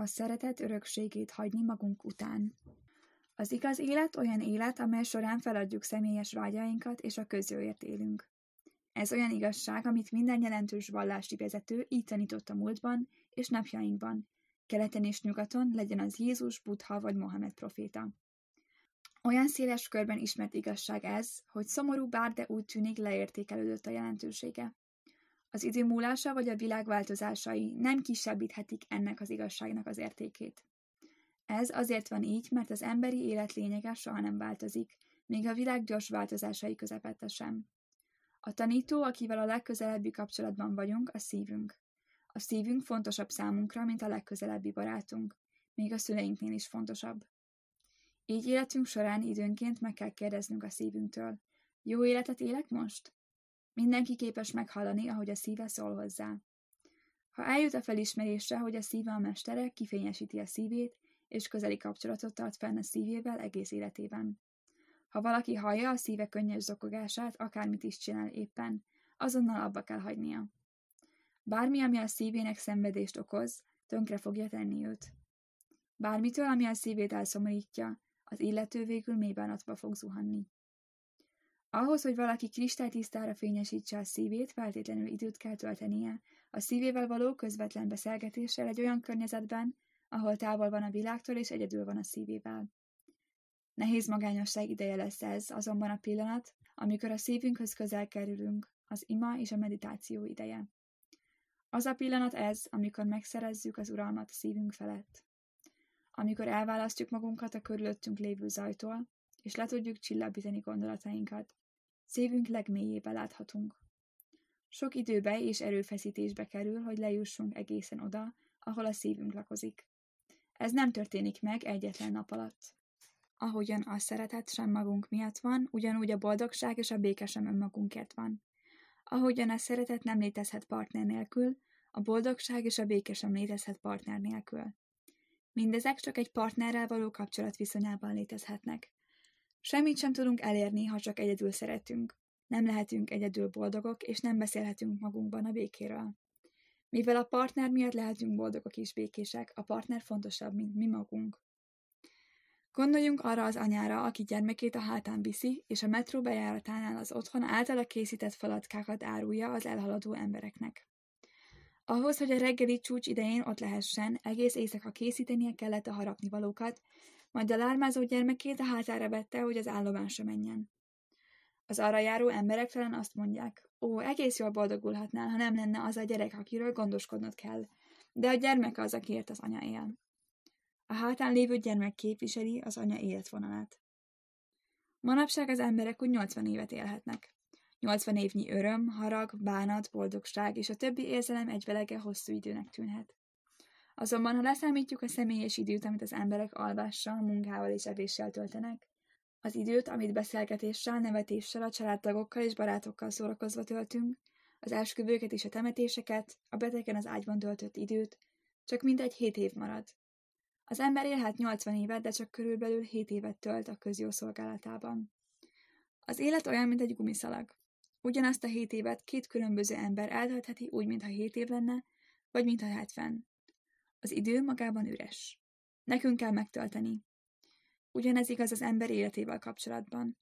a szeretet örökségét hagyni magunk után. Az igaz élet olyan élet, amely során feladjuk személyes vágyainkat és a közjóért élünk. Ez olyan igazság, amit minden jelentős vallási vezető így tanított a múltban és napjainkban, keleten és nyugaton, legyen az Jézus, Buddha vagy Mohamed proféta. Olyan széles körben ismert igazság ez, hogy szomorú bár, de úgy tűnik leértékelődött a jelentősége. Az idő múlása vagy a világ változásai nem kisebbíthetik ennek az igazságnak az értékét. Ez azért van így, mert az emberi élet lényege soha nem változik, még a világ gyors változásai közepette sem. A tanító, akivel a legközelebbi kapcsolatban vagyunk, a szívünk. A szívünk fontosabb számunkra, mint a legközelebbi barátunk, még a szüleinknél is fontosabb. Így életünk során időnként meg kell kérdeznünk a szívünktől. Jó életet élek most? Mindenki képes meghallani, ahogy a szíve szól hozzá. Ha eljut a felismerésre, hogy a szíve a mestere, kifényesíti a szívét, és közeli kapcsolatot tart fenn a szívével egész életében. Ha valaki hallja a szíve könnyes zokogását, akármit is csinál éppen, azonnal abba kell hagynia. Bármi, ami a szívének szenvedést okoz, tönkre fogja tenni őt. Bármitől, ami a szívét elszomorítja, az illető végül mély bánatba fog zuhanni. Ahhoz, hogy valaki kristálytisztára fényesítse a szívét, feltétlenül időt kell töltenie, a szívével való közvetlen beszélgetéssel egy olyan környezetben, ahol távol van a világtól és egyedül van a szívével. Nehéz magányosság ideje lesz ez, azonban a pillanat, amikor a szívünkhöz közel kerülünk, az ima és a meditáció ideje. Az a pillanat ez, amikor megszerezzük az uralmat a szívünk felett. Amikor elválasztjuk magunkat a körülöttünk lévő zajtól, és le tudjuk csillapítani gondolatainkat, szívünk legmélyébe láthatunk. Sok időbe és erőfeszítésbe kerül, hogy lejussunk egészen oda, ahol a szívünk lakozik. Ez nem történik meg egyetlen nap alatt. Ahogyan a szeretet sem magunk miatt van, ugyanúgy a boldogság és a béke sem önmagunkért van. Ahogyan a szeretet nem létezhet partner nélkül, a boldogság és a béke sem létezhet partner nélkül. Mindezek csak egy partnerrel való kapcsolat viszonyában létezhetnek. Semmit sem tudunk elérni, ha csak egyedül szeretünk. Nem lehetünk egyedül boldogok, és nem beszélhetünk magunkban a békéről. Mivel a partner miatt lehetünk boldogok és békések, a partner fontosabb, mint mi magunk. Gondoljunk arra az anyára, aki gyermekét a hátán viszi, és a metró bejáratánál az otthon általa készített falatkákat árulja az elhaladó embereknek. Ahhoz, hogy a reggeli csúcs idején ott lehessen, egész éjszaka készítenie kellett a harapnivalókat, majd a lármázó gyermekét a hátára vette, hogy az állomásra menjen. Az arra járó emberek talán azt mondják, ó, egész jól boldogulhatnál, ha nem lenne az a gyerek, akiről gondoskodnod kell, de a gyermek az, akiért az anya él. A hátán lévő gyermek képviseli az anya életvonalát. Manapság az emberek úgy 80 évet élhetnek. 80 évnyi öröm, harag, bánat, boldogság és a többi érzelem egyvelege hosszú időnek tűnhet. Azonban, ha leszámítjuk a személyes időt, amit az emberek alvással, munkával és evéssel töltenek, az időt, amit beszélgetéssel, nevetéssel, a családtagokkal és barátokkal szórakozva töltünk, az esküvőket és a temetéseket, a betegen az ágyban töltött időt, csak mindegy hét év marad. Az ember élhet 80 évet, de csak körülbelül 7 évet tölt a közjó szolgálatában. Az élet olyan, mint egy gumiszalag. Ugyanazt a 7 évet két különböző ember eltöltheti úgy, mintha 7 év lenne, vagy mintha 70. Az idő magában üres. Nekünk kell megtölteni. Ugyanez igaz az ember életével kapcsolatban.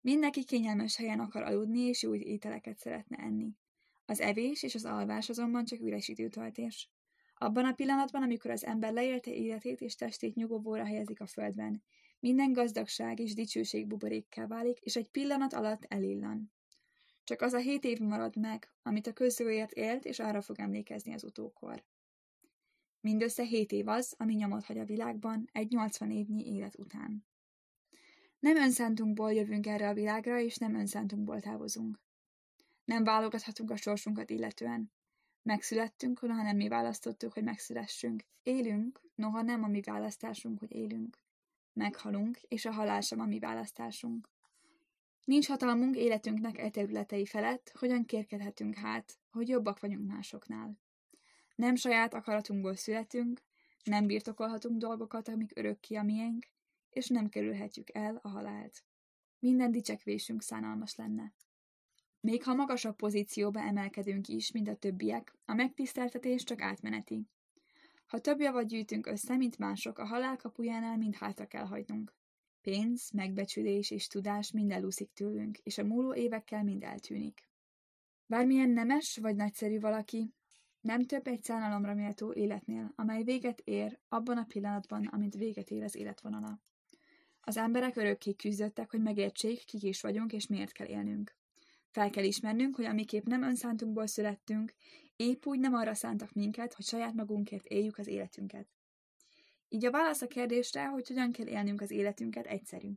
Mindenki kényelmes helyen akar aludni, és jó ételeket szeretne enni. Az evés és az alvás azonban csak üres időtöltés. Abban a pillanatban, amikor az ember leélte életét és testét nyugovóra helyezik a földben, minden gazdagság és dicsőség buborékká válik, és egy pillanat alatt elillan. Csak az a hét év marad meg, amit a közőért élt, és arra fog emlékezni az utókor. Mindössze hét év az, ami nyomot hagy a világban egy 80 évnyi élet után. Nem önszántunkból jövünk erre a világra, és nem önszántunkból távozunk. Nem válogathatunk a sorsunkat illetően. Megszülettünk, noha nem mi választottuk, hogy megszülessünk. Élünk, noha nem a mi választásunk, hogy élünk. Meghalunk, és a halál sem a mi választásunk. Nincs hatalmunk életünknek e területei felett, hogyan kérkedhetünk hát, hogy jobbak vagyunk másoknál. Nem saját akaratunkból születünk, nem birtokolhatunk dolgokat, amik örökké a miénk, és nem kerülhetjük el a halált. Minden dicsekvésünk szánalmas lenne. Még ha magasabb pozícióba emelkedünk is, mint a többiek, a megtiszteltetés csak átmeneti. Ha több javat gyűjtünk össze, mint mások, a halál kapujánál mind hátra kell hagynunk. Pénz, megbecsülés és tudás mind elúszik tőlünk, és a múló évekkel mind eltűnik. Bármilyen nemes vagy nagyszerű valaki, nem több egy szánalomra méltó életnél, amely véget ér abban a pillanatban, amint véget ér az életvonala. Az emberek örökké küzdöttek, hogy megértsék, kik is vagyunk, és miért kell élnünk. Fel kell ismernünk, hogy amiképp nem önszántunkból születtünk, épp úgy nem arra szántak minket, hogy saját magunkért éljük az életünket. Így a válasz a kérdésre, hogy hogyan kell élnünk az életünket egyszerű.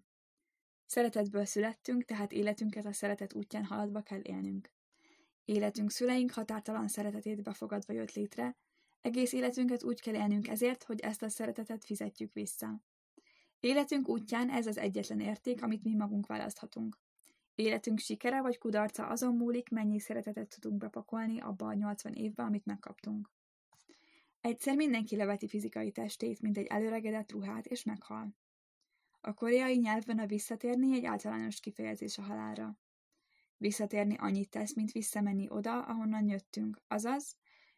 Szeretetből születtünk, tehát életünket a szeretet útján haladva kell élnünk. Életünk szüleink határtalan szeretetét befogadva jött létre, egész életünket úgy kell élnünk ezért, hogy ezt a szeretetet fizetjük vissza. Életünk útján ez az egyetlen érték, amit mi magunk választhatunk. Életünk sikere vagy kudarca azon múlik, mennyi szeretetet tudunk bepakolni abba a 80 évbe, amit megkaptunk. Egyszer mindenki leveti fizikai testét, mint egy előregedett ruhát, és meghal. A koreai nyelvben a visszatérni egy általános kifejezés a halálra. Visszatérni annyit tesz, mint visszamenni oda, ahonnan jöttünk, azaz,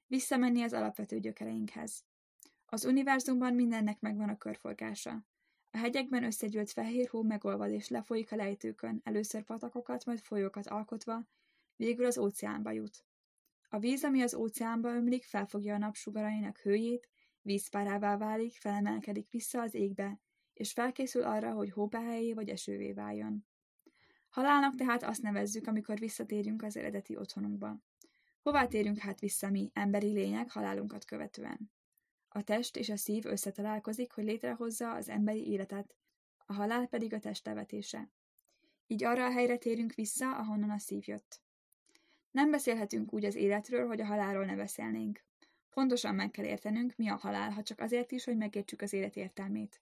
visszamenni az alapvető gyökereinkhez. Az univerzumban mindennek megvan a körforgása. A hegyekben összegyűlt fehér hó megolvad és lefolyik a lejtőkön, először patakokat, majd folyókat alkotva, végül az óceánba jut. A víz, ami az óceánba ömlik, felfogja a napsugarainak hőjét, vízpárává válik, felemelkedik vissza az égbe, és felkészül arra, hogy hópáhelyé vagy esővé váljon. Halálnak tehát azt nevezzük, amikor visszatérünk az eredeti otthonunkba. Hová térünk hát vissza mi, emberi lények, halálunkat követően? A test és a szív összetalálkozik, hogy létrehozza az emberi életet, a halál pedig a test levetése. Így arra a helyre térünk vissza, ahonnan a szív jött. Nem beszélhetünk úgy az életről, hogy a halálról ne beszélnénk. Pontosan meg kell értenünk, mi a halál, ha csak azért is, hogy megértsük az élet értelmét.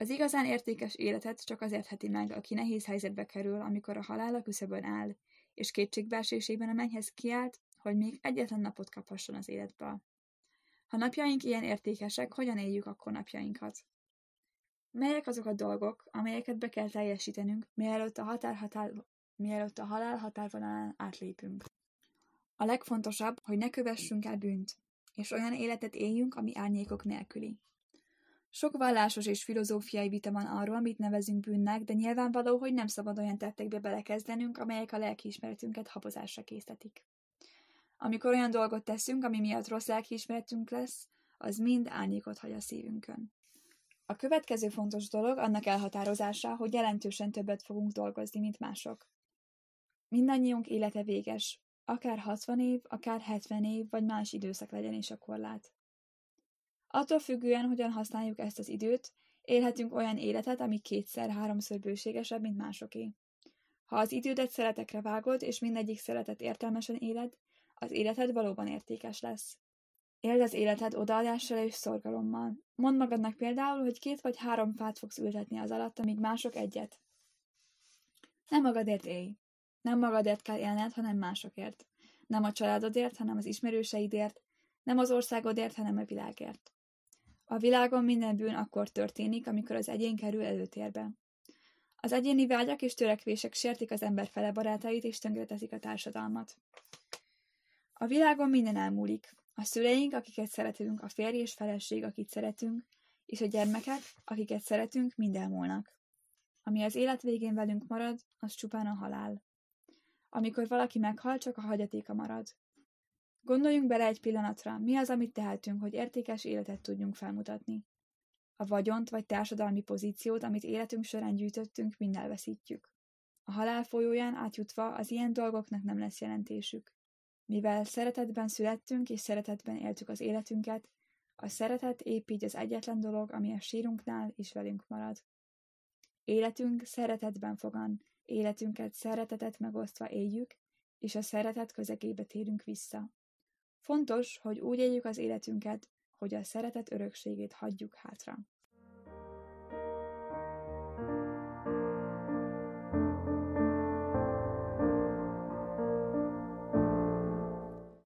Az igazán értékes életet csak az értheti meg, aki nehéz helyzetbe kerül, amikor a halál a küszöbön áll, és kétségbeesésében a mennyhez kiállt, hogy még egyetlen napot kaphasson az életből. Ha napjaink ilyen értékesek, hogyan éljük akkor napjainkat? Melyek azok a dolgok, amelyeket be kell teljesítenünk, mielőtt a, határ, határ, mielőtt a halál határvonalán átlépünk? A legfontosabb, hogy ne kövessünk el bűnt, és olyan életet éljünk, ami árnyékok nélküli. Sok vallásos és filozófiai vita van arról, amit nevezünk bűnnek, de nyilvánvaló, hogy nem szabad olyan tettekbe belekezdenünk, amelyek a lelkiismeretünket habozásra készítik. Amikor olyan dolgot teszünk, ami miatt rossz lelkiismeretünk lesz, az mind árnyékot hagy a szívünkön. A következő fontos dolog annak elhatározása, hogy jelentősen többet fogunk dolgozni, mint mások. Mindannyiunk élete véges, akár 60 év, akár 70 év, vagy más időszak legyen is a korlát. Attól függően, hogyan használjuk ezt az időt, élhetünk olyan életet, ami kétszer-háromszor bőségesebb, mint másoké. Ha az idődet szeretekre vágod, és mindegyik szeretet értelmesen éled, az életed valóban értékes lesz. Éld az életed odaadással és szorgalommal. Mondd magadnak például, hogy két vagy három fát fogsz ültetni az alatt, amíg mások egyet. Nem magadért élj. Nem magadért kell élned, hanem másokért. Nem a családodért, hanem az ismerőseidért. Nem az országodért, hanem a világért. A világon minden bűn akkor történik, amikor az egyén kerül előtérbe. Az egyéni vágyak és törekvések sértik az ember fele barátait és tönkreteszik a társadalmat. A világon minden elmúlik. A szüleink, akiket szeretünk, a férj és feleség, akit szeretünk, és a gyermekek, akiket szeretünk, mind elmúlnak. Ami az élet végén velünk marad, az csupán a halál. Amikor valaki meghal, csak a hagyatéka marad. Gondoljunk bele egy pillanatra, mi az, amit tehetünk, hogy értékes életet tudjunk felmutatni. A vagyont vagy társadalmi pozíciót, amit életünk során gyűjtöttünk, mind elveszítjük. A halál folyóján átjutva az ilyen dolgoknak nem lesz jelentésük. Mivel szeretetben születtünk és szeretetben éltük az életünket, a szeretet épp így az egyetlen dolog, ami a sírunknál is velünk marad. Életünk szeretetben fogan, életünket szeretetet megosztva éljük, és a szeretet közegébe térünk vissza. Fontos, hogy úgy éljük az életünket, hogy a szeretet örökségét hagyjuk hátra.